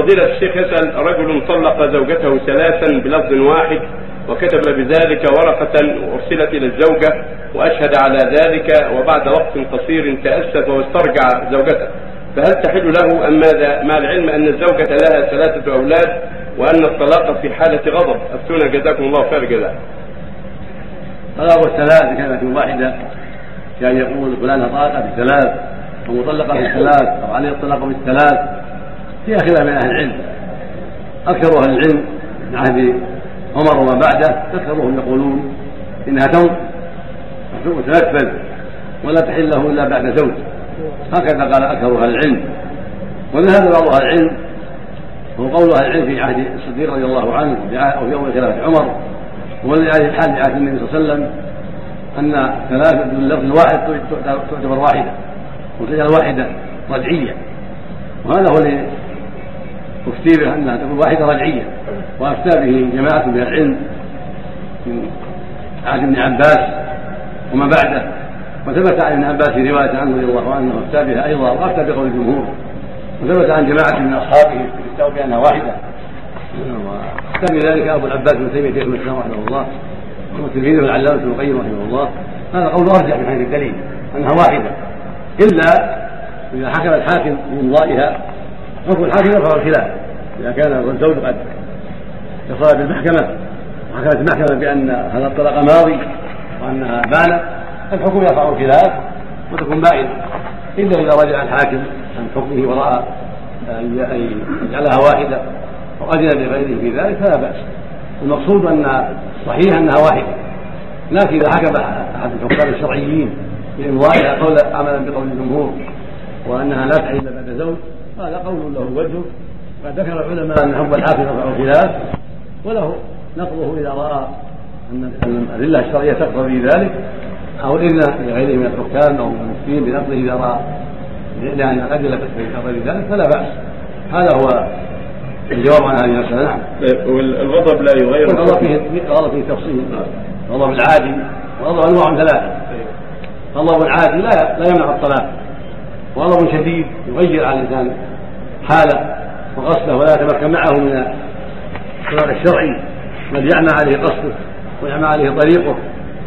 فضيلة الشيخ يسأل رجل طلق زوجته ثلاثا بلفظ واحد وكتب بذلك ورقة أرسلت إلى الزوجة وأشهد على ذلك وبعد وقت قصير تأسف واسترجع زوجته. فهل تحل له أم ماذا؟ مع العلم أن الزوجة لها ثلاثة أولاد وأن الطلاق في حالة غضب. أفتونا جزاكم الله خير جزاء طلاق الثلاث بكلمة واحدة. كان يقول فلان طلق بالثلاث أو بالثلاث أو عليه الطلاق بالثلاث فيها خلاف من أهل العلم. أكثر أهل العلم من عهد عمر وما بعده أكثرهم يقولون إنها توم وتنفذ ولا تحل له إلا بعد زوج هكذا قال أكثر أهل العلم. وذهب بعض أهل العلم هو قول أهل العلم في عهد الصديق رضي الله عنه أو في أول خلافة عمر ولهذه الحال في عهد النبي صلى الله عليه وسلم أن ثلاثة باللفظ الواحد تعتبر واحدة وتجعل واحدة رجعية وهذا هو الذي أفتي به أنها تكون واحدة رجعية. وأفتى به جماعة من العلم من عهد ابن عباس وما بعده. وثبت عن ابن عباس في رواية عنه رضي الله عنه أفتى بها أيضا وأفتى بقول الجمهور. وثبت عن جماعة من أصحابه في الكتاب بأنها واحدة. وأفتى بذلك أبو العباس بن تيمية شيخ الإسلام رحمه الله وتلميذه العلامة ابن القيم رحمه الله. هذا قول أرجح من حيث الدليل أنها واحدة. إلا إذا حكم الحاكم بإمضائها حكم الحاكم يرفع الخلاف. إذا كان الزوج قد اتصل بالمحكمة وحكمت المحكمة بأن هذا الطلاق ماضي وأنها بانت الحكم يرفع الخلاف وتكون بائنة إلا إذا رجع الحاكم عن حكمه ورأى أن يجعلها واحدة وأذن لغيره في ذلك فلا بأس. المقصود أن صحيح أنها واحدة. لكن إذا حكم أحد الحكام الشرعيين بإمضائها قول عملا بقول الجمهور وأنها لا تحل بعد زوج هذا قول له وجه قد ذكر العلماء أن حكم الحاكم يرفع الخلاف وله نقضه إذا رأى أن الأدلة الشرعية تقتضي ذلك أو الإذن لغيره من الحكام أو من المفتين بنقضه إذا رأى لأن الأدلة تقتضي ذلك فلا بأس. هذا هو الجواب عن هذه المسألة. نعم. والغضب لا يغير الغضب. فيه الغضب فيه تفصيل. الغضب العادي والغضب أنواع ثلاثة. غضب العادي لا لا يمنع الطلاق. وغضب شديد يغير على الإنسان حالة. وقصده ولا يتمكن معه من الطلاق الشرعي. بل يعمى عليه قصده ويعمى عليه طريقه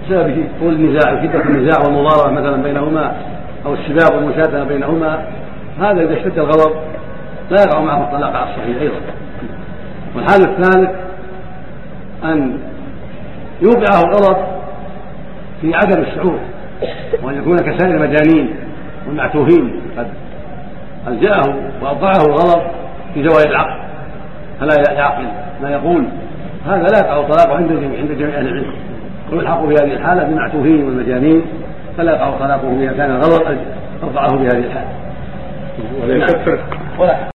بسبب طول النزاع وشدة النزاع والمضاربة مثلا بينهما أو السباب والمشاتمة بينهما. هذا إذا اشتد الغضب لا يقع معه الطلاق على الصحيح أيضا. والحال الثالث أن يوقعه الغضب في عدم الشعور وأن يكون كسائر المجانين والمعتوهين. قد ألجأه وأوقعه الغضب في زوال العقل. فلا يعقل ما يقول. هذا لا يقع طلاقه عند جميع عند جميع أهل العلم. ويلحق في هذه الحالة بالمعتوهين والمجانين. فلا يقع طلاقه إذا كان الغضب اوقعه في هذه الحالة. ولا يكفر. ولا